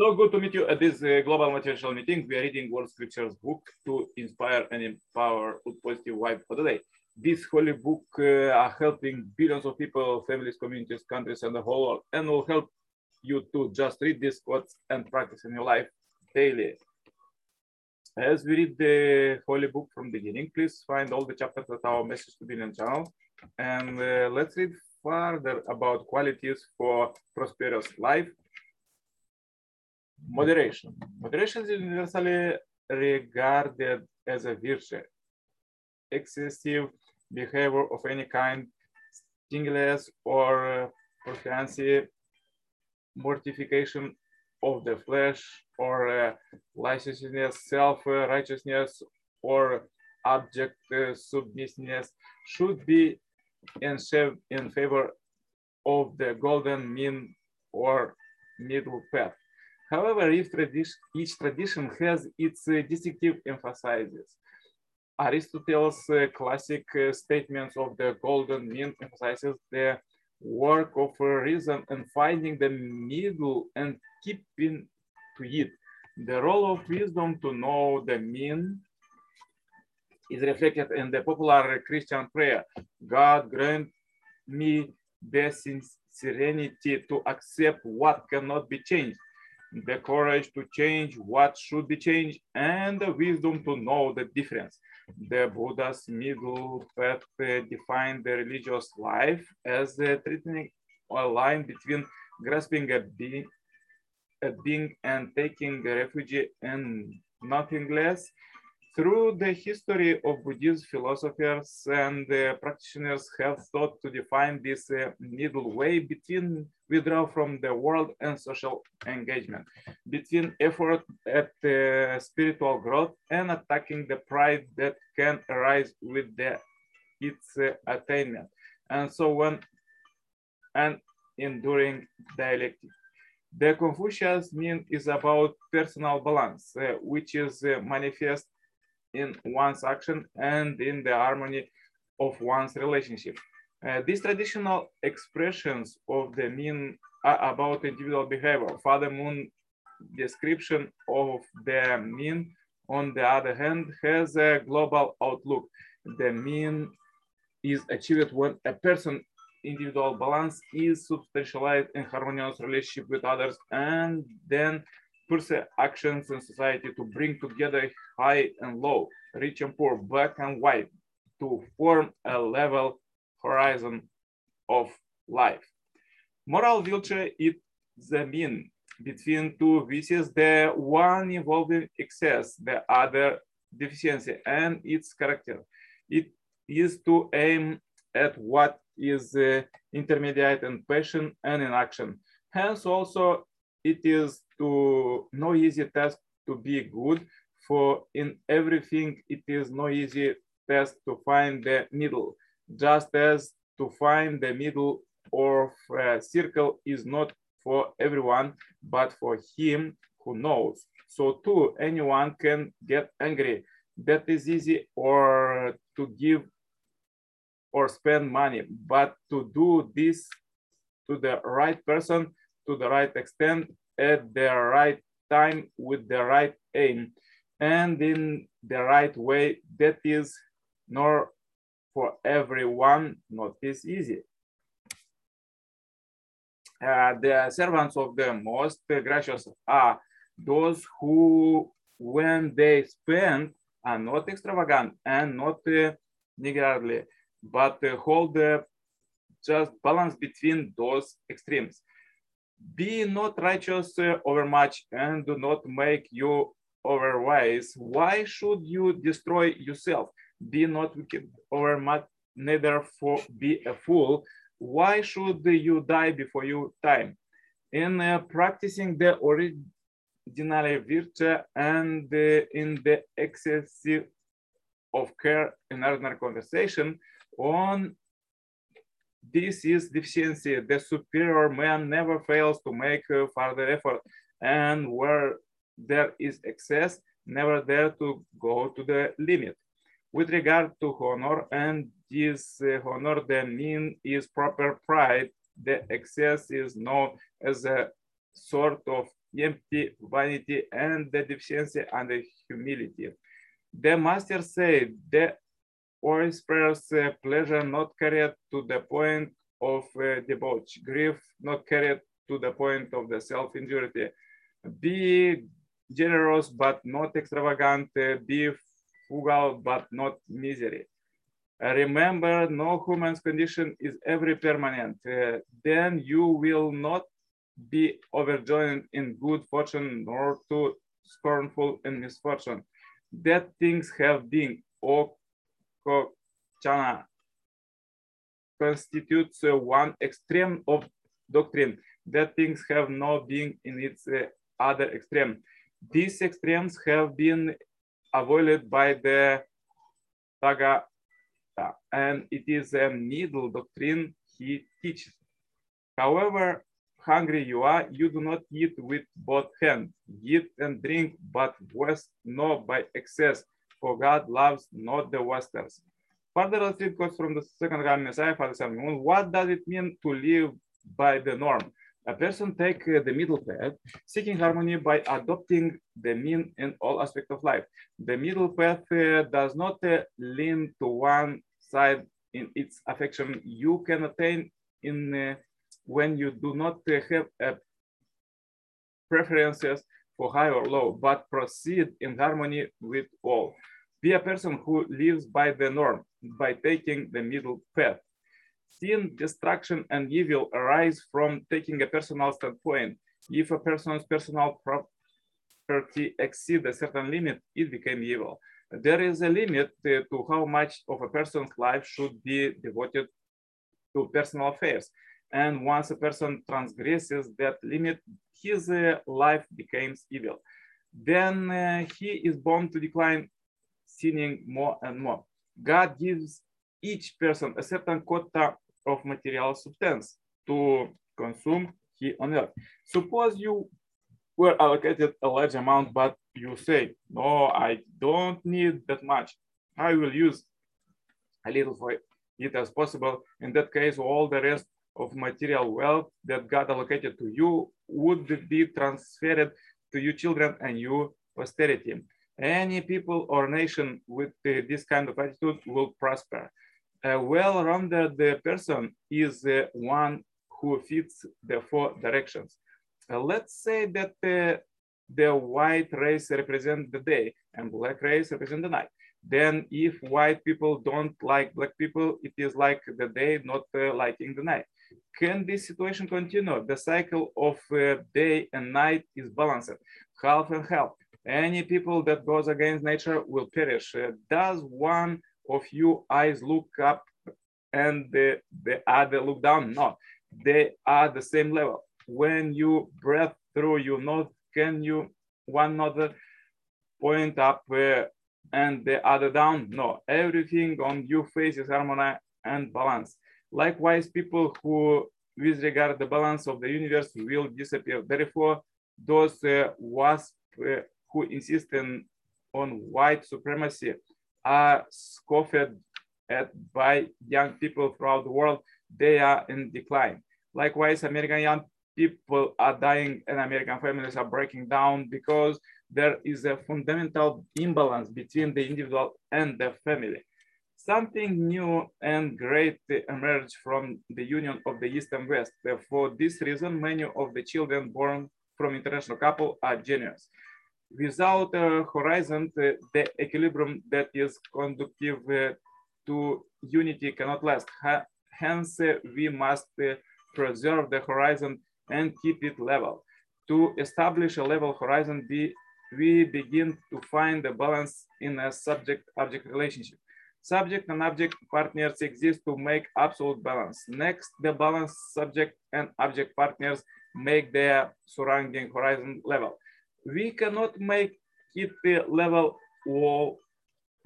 So good to meet you at this uh, global motivational meeting. We are reading World Scriptures book to inspire and empower with positive vibe for the day. This holy book uh, are helping billions of people, families, communities, countries, and the whole world, and will help you to just read these quotes and practice in your life daily. As we read the holy book from the beginning, please find all the chapters at our message to billion channel, and uh, let's read further about qualities for prosperous life Moderation. Moderation is universally regarded as a virtue. Excessive behavior of any kind, stimulus or frequency, mortification of the flesh, or uh, licentiousness, self-righteousness, or object uh, submissiveness should be in favor of the golden mean or middle path. However, if each tradition has its uh, distinctive emphases, Aristotle's uh, classic uh, statements of the golden mean emphasizes the work of reason and finding the middle and keeping to it. The role of wisdom to know the mean is reflected in the popular Christian prayer. God grant me the serenity to accept what cannot be changed the courage to change what should be changed, and the wisdom to know the difference. The Buddha's middle path uh, defined the religious life as a threatening a line between grasping a being, a being and taking refuge in nothing less through the history of Buddhist philosophers and uh, practitioners have thought to define this uh, middle way between withdrawal from the world and social engagement, between effort at uh, spiritual growth and attacking the pride that can arise with the, its attainment, and so on, and enduring dialectic. The Confucius mean is about personal balance, uh, which is uh, manifest in one's action and in the harmony of one's relationship. Uh, these traditional expressions of the mean are about individual behavior. Father Moon description of the mean, on the other hand, has a global outlook. The mean is achieved when a person individual balance is substantialized in harmonious relationship with others and then pursue actions in society to bring together high and low, rich and poor, black and white, to form a level horizon of life. Moral virtue is the mean between two vices, the one involving excess, the other deficiency, and its character. It is to aim at what is uh, intermediate in passion and in action. Hence also it is to no easy task to be good. For in everything it is no easy task to find the middle. Just as to find the middle of a circle is not for everyone but for him who knows. So too anyone can get angry. That is easy or to give or spend money. But to do this to the right person to the right extent at the right time with the right aim and in the right way that is nor for everyone not this easy. Uh, the servants of the most gracious are those who, when they spend, are not extravagant and not uh, niggardly, but uh, hold the just balance between those extremes. Be not righteous uh, overmuch and do not make you overwise. Why should you destroy yourself? Be not wicked overmuch, neither for be a fool. Why should you die before your time? In uh, practicing the original virtue and uh, in the excessive of care in ordinary conversation on this is deficiency. The superior man never fails to make further effort. And where there is excess, never dare to go to the limit. With regard to honor and this uh, honor, the mean is proper pride. The excess is known as a sort of empty vanity and the deficiency and the humility. The master said, the Ospreys uh, pleasure not carried to the point of uh, debauch, grief not carried to the point of the self-injury. Be generous but not extravagant, uh, be frugal but not misery. Remember, no human's condition is ever permanent. Uh, then you will not be overjoyed in good fortune nor too scornful in misfortune. That things have been, O Kaccana, constitutes one extreme of doctrine. That things have no being in its uh, other extreme. These extremes have been avoided by the Taga and it is a middle doctrine he teaches. However hungry you are, you do not eat with both hands. Eat and drink, but waste not by excess, for God loves not the wasters. Further, read quotes from the second Grand Messiah, Father Samuel. What does it mean to live by the norm? A person take uh, the middle path, seeking harmony by adopting the mean in all aspects of life. The middle path uh, does not uh, lean to one side in its affection you can attain in uh, when you do not uh, have uh, preferences for high or low, but proceed in harmony with all. Be a person who lives by the norm, by taking the middle path. Sin, destruction, and evil arise from taking a personal standpoint. If a person's personal property exceeds a certain limit, it became evil there is a limit to how much of a person's life should be devoted to personal affairs. And once a person transgresses that limit, his uh, life becomes evil. Then uh, he is born to decline sinning more and more. God gives each person a certain quota of material substance to consume here on earth. Suppose you were allocated a large amount, but you say, no, I don't need that much. I will use a little for it as possible. In that case, all the rest of material wealth that God allocated to you would be transferred to your children and your posterity. Any people or nation with uh, this kind of attitude will prosper. A well-rounded person is uh, one who fits the four directions. Uh, let's say that uh, the white race represent the day and black race represent the night. Then if white people don't like black people, it is like the day not uh, liking the night. Can this situation continue? The cycle of uh, day and night is balanced, half and half. Any people that goes against nature will perish. Uh, does one of you eyes look up and the, the other look down? No, they are the same level. When you breathe through your nose, can you one another point up uh, and the other down? No, everything on your face is harmony and balance. Likewise, people who disregard the balance of the universe will disappear. Therefore, those uh, WASPs uh, who insist in, on white supremacy are scoffed at by young people throughout the world. They are in decline. Likewise, American young people are dying and American families are breaking down because there is a fundamental imbalance between the individual and the family. Something new and great emerged from the union of the East and West. For this reason, many of the children born from international couple are genius. Without a horizon, the, equilibrium that is conducive uh, to unity cannot last. Hence, uh, we must uh, preserve the horizon and keep it level. To establish a level horizon, we begin to find the balance in a subject-object relationship. Subject and object partners exist to make absolute balance. Next, the balance subject and object partners make their surrounding horizon level. We cannot make it the level all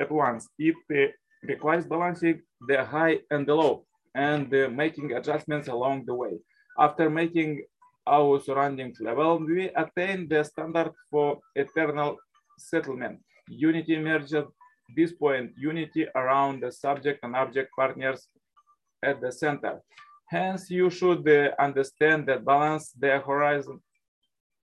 at once. It uh, requires balancing the high and the low and uh, making adjustments along the way. After making our surroundings level, we attain the standard for eternal settlement. Unity emerges this point, unity around the subject and object partners at the center. Hence, you should uh, understand that balance the horizon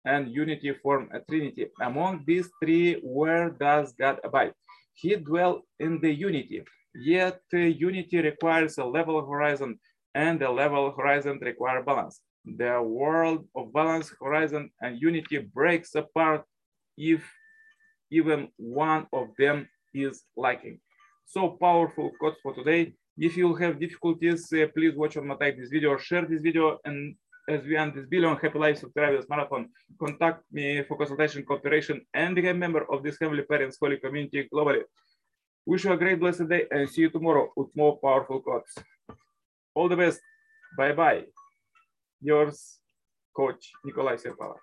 and unity form a trinity. Among these three, where does God abide? He dwells in the unity, yet uh, unity requires a level horizon and the level horizon requires balance. The world of balance horizon and unity breaks apart if even one of them is lacking. So powerful quotes for today. If you have difficulties, uh, please watch or take this video, or share this video, and as we end this billion happy lives of Travis Marathon, contact me for consultation, cooperation, and become a member of this Heavenly Parents Holy Community globally. Wish you a great blessed day and see you tomorrow with more powerful quotes. All the best. Bye-bye. Yours, Coach Nikolai Serpala.